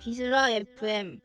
비스라 FM